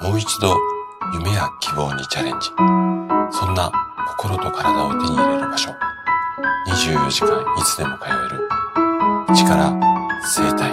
もう一度夢や希望にチャレンジ。そんな心と体を手に入れる場所。24時間いつでも通える。力生体。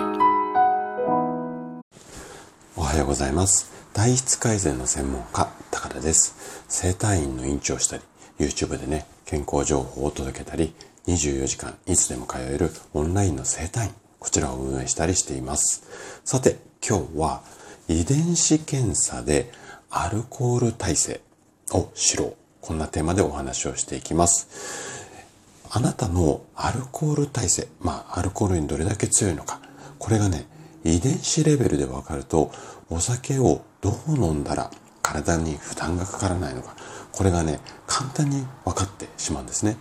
おはようございます。体質改善の専門家、高田です。生体院の院長をしたり、YouTube でね、健康情報を届けたり、24時間いつでも通えるオンラインの生体院、こちらを運営したりしています。さて、今日は遺伝子検査でアルコール耐性を知ろう。こんなテーマでお話をしていきます。あなたのアルコール耐性、まあ、アルコールにどれだけ強いのか、これがね、遺伝子レベルで分かると、お酒をどう飲んだら体に負担がかからないのか、これがね、簡単に分かってしまうんですね。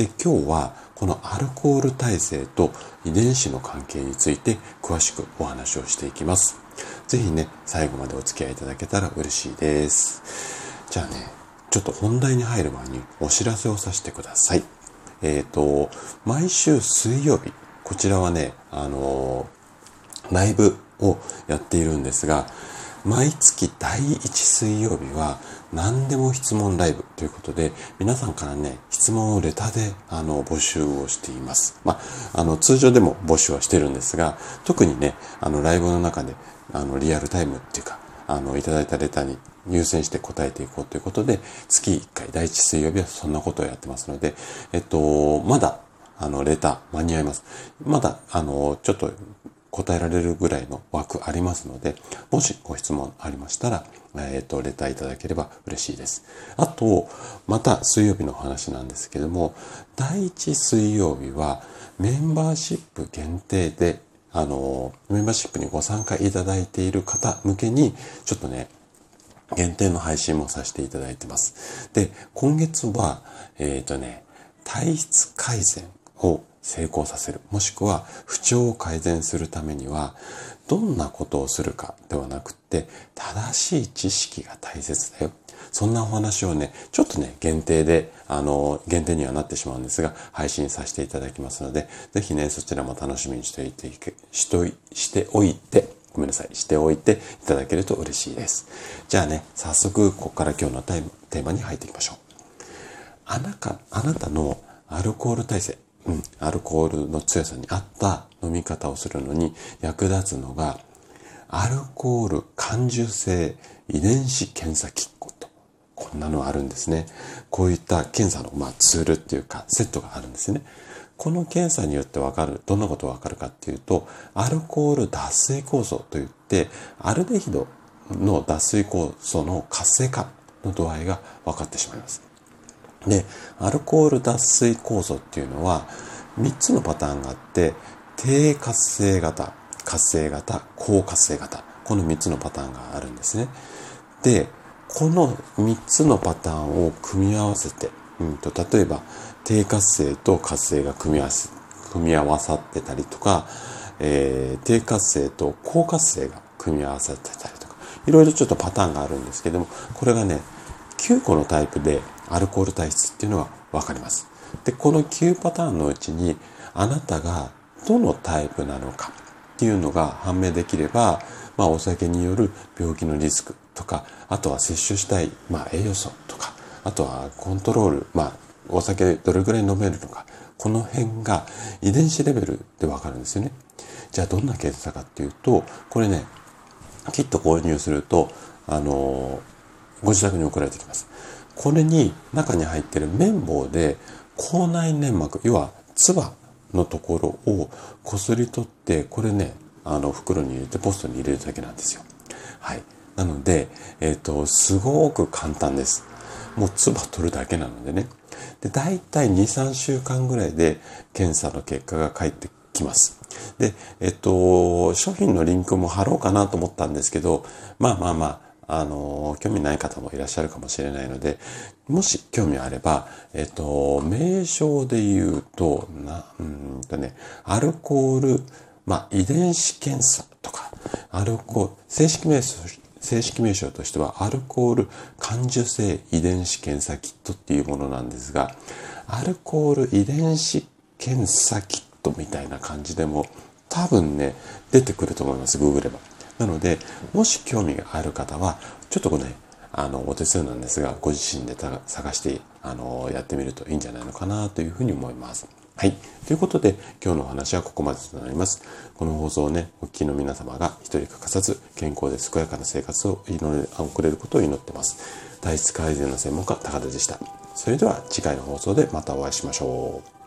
で、今日はこのアルコール耐性と遺伝子の関係について詳しくお話をしていきます。ぜひね、最後までお付き合いいただけたら嬉しいです。じゃあね、ちょっと本題に入る前にお知らせをさせてください。えっ、ー、と、毎週水曜日、こちらはね、あのー、ライブをやっているんですが、毎月第1水曜日は何でも質問ライブということで、皆さんからね、質問をレターであの募集をしています。まあ、あの通常でも募集はしてるんですが、特にね、あのライブの中であのリアルタイムっていうか、あのいただいたレターに優先して答えていこうということで、月1回第1水曜日はそんなことをやってますので、えっと、まだあの、レター間に合います。まだ、あの、ちょっと答えられるぐらいの枠ありますので、もしご質問ありましたら、えっ、ー、と、レターいただければ嬉しいです。あと、また水曜日の話なんですけども、第1水曜日はメンバーシップ限定で、あの、メンバーシップにご参加いただいている方向けに、ちょっとね、限定の配信もさせていただいてます。で、今月は、えっ、ー、とね、体質改善を成功させる。もしくは不調を改善するためには、どんなことをするかではなくって、正しい知識が大切だよ。そんなお話をね、ちょっとね、限定で、あの、限定にはなってしまうんですが、配信させていただきますので、ぜひね、そちらも楽しみにしておいて、しとしておいて、ごめんなさい、しておいていただけると嬉しいです。じゃあね、早速、ここから今日のテーマに入っていきましょう。あなた、あなたのアルコール耐性、うん、アルコールの強さに合った飲み方をするのに役立つのが、アルコール感受性遺伝子検査キットと、こんなのあるんですね。こういった検査の、まあ、ツールっていうか、セットがあるんですね。この検査によってわかる、どんなことがわかるかっていうと、アルコール脱水酵素といって、アルデヒドの脱水酵素の活性化の度合いが分かってしまいます。で、アルコール脱水酵素っていうのは3つのパターンがあって、低活性型、活性型、高活性型。この3つのパターンがあるんですね。で、この3つのパターンを組み合わせて、うんと、例えば、低活性と活性が組み合わせ、組み合わさってたりとか、えー、低活性と高活性が組み合わさってたりとか、いろいろちょっとパターンがあるんですけども、これがね、9個のタイプでアルコール体質っていうのがわかります。で、この9パターンのうちにあなたがどのタイプなのかっていうのが判明できれば、まあお酒による病気のリスクとか、あとは摂取したい、まあ栄養素とか、あとはコントロール、まあお酒どれぐらい飲めるのか、この辺が遺伝子レベルでわかるんですよね。じゃあどんな検査かっていうと、これね、キット購入すると、あの、ご自宅に送られてきます。これに中に入ってる綿棒で口内粘膜、要は唾のところをこすり取って、これね、あの袋に入れてポストに入れるだけなんですよ。はい。なので、えっ、ー、と、すごく簡単です。もう唾取るだけなのでね。で、大体2、3週間ぐらいで検査の結果が返ってきます。で、えっと、商品のリンクも貼ろうかなと思ったんですけど、まあまあまあ、あの、興味ない方もいらっしゃるかもしれないので、もし興味あれば、えっと、名称で言うと、な、うんとね、アルコール、まあ、遺伝子検査とか、アルコール、正式名称、正式名称としては、アルコール感受性遺伝子検査キットっていうものなんですが、アルコール遺伝子検査キットみたいな感じでも、多分ね、出てくると思います、ググれば。なので、もし興味がある方は、ちょっとこれね、あの、お手数なんですが、ご自身で探して、あの、やってみるといいんじゃないのかなというふうに思います。はい。ということで、今日のお話はここまでとなります。この放送をね、お聞きの皆様が一人欠かさず、健康で健やかな生活を祈れ送れることを祈ってます。体質改善の専門家、高田でした。それでは次回の放送でまたお会いしましょう。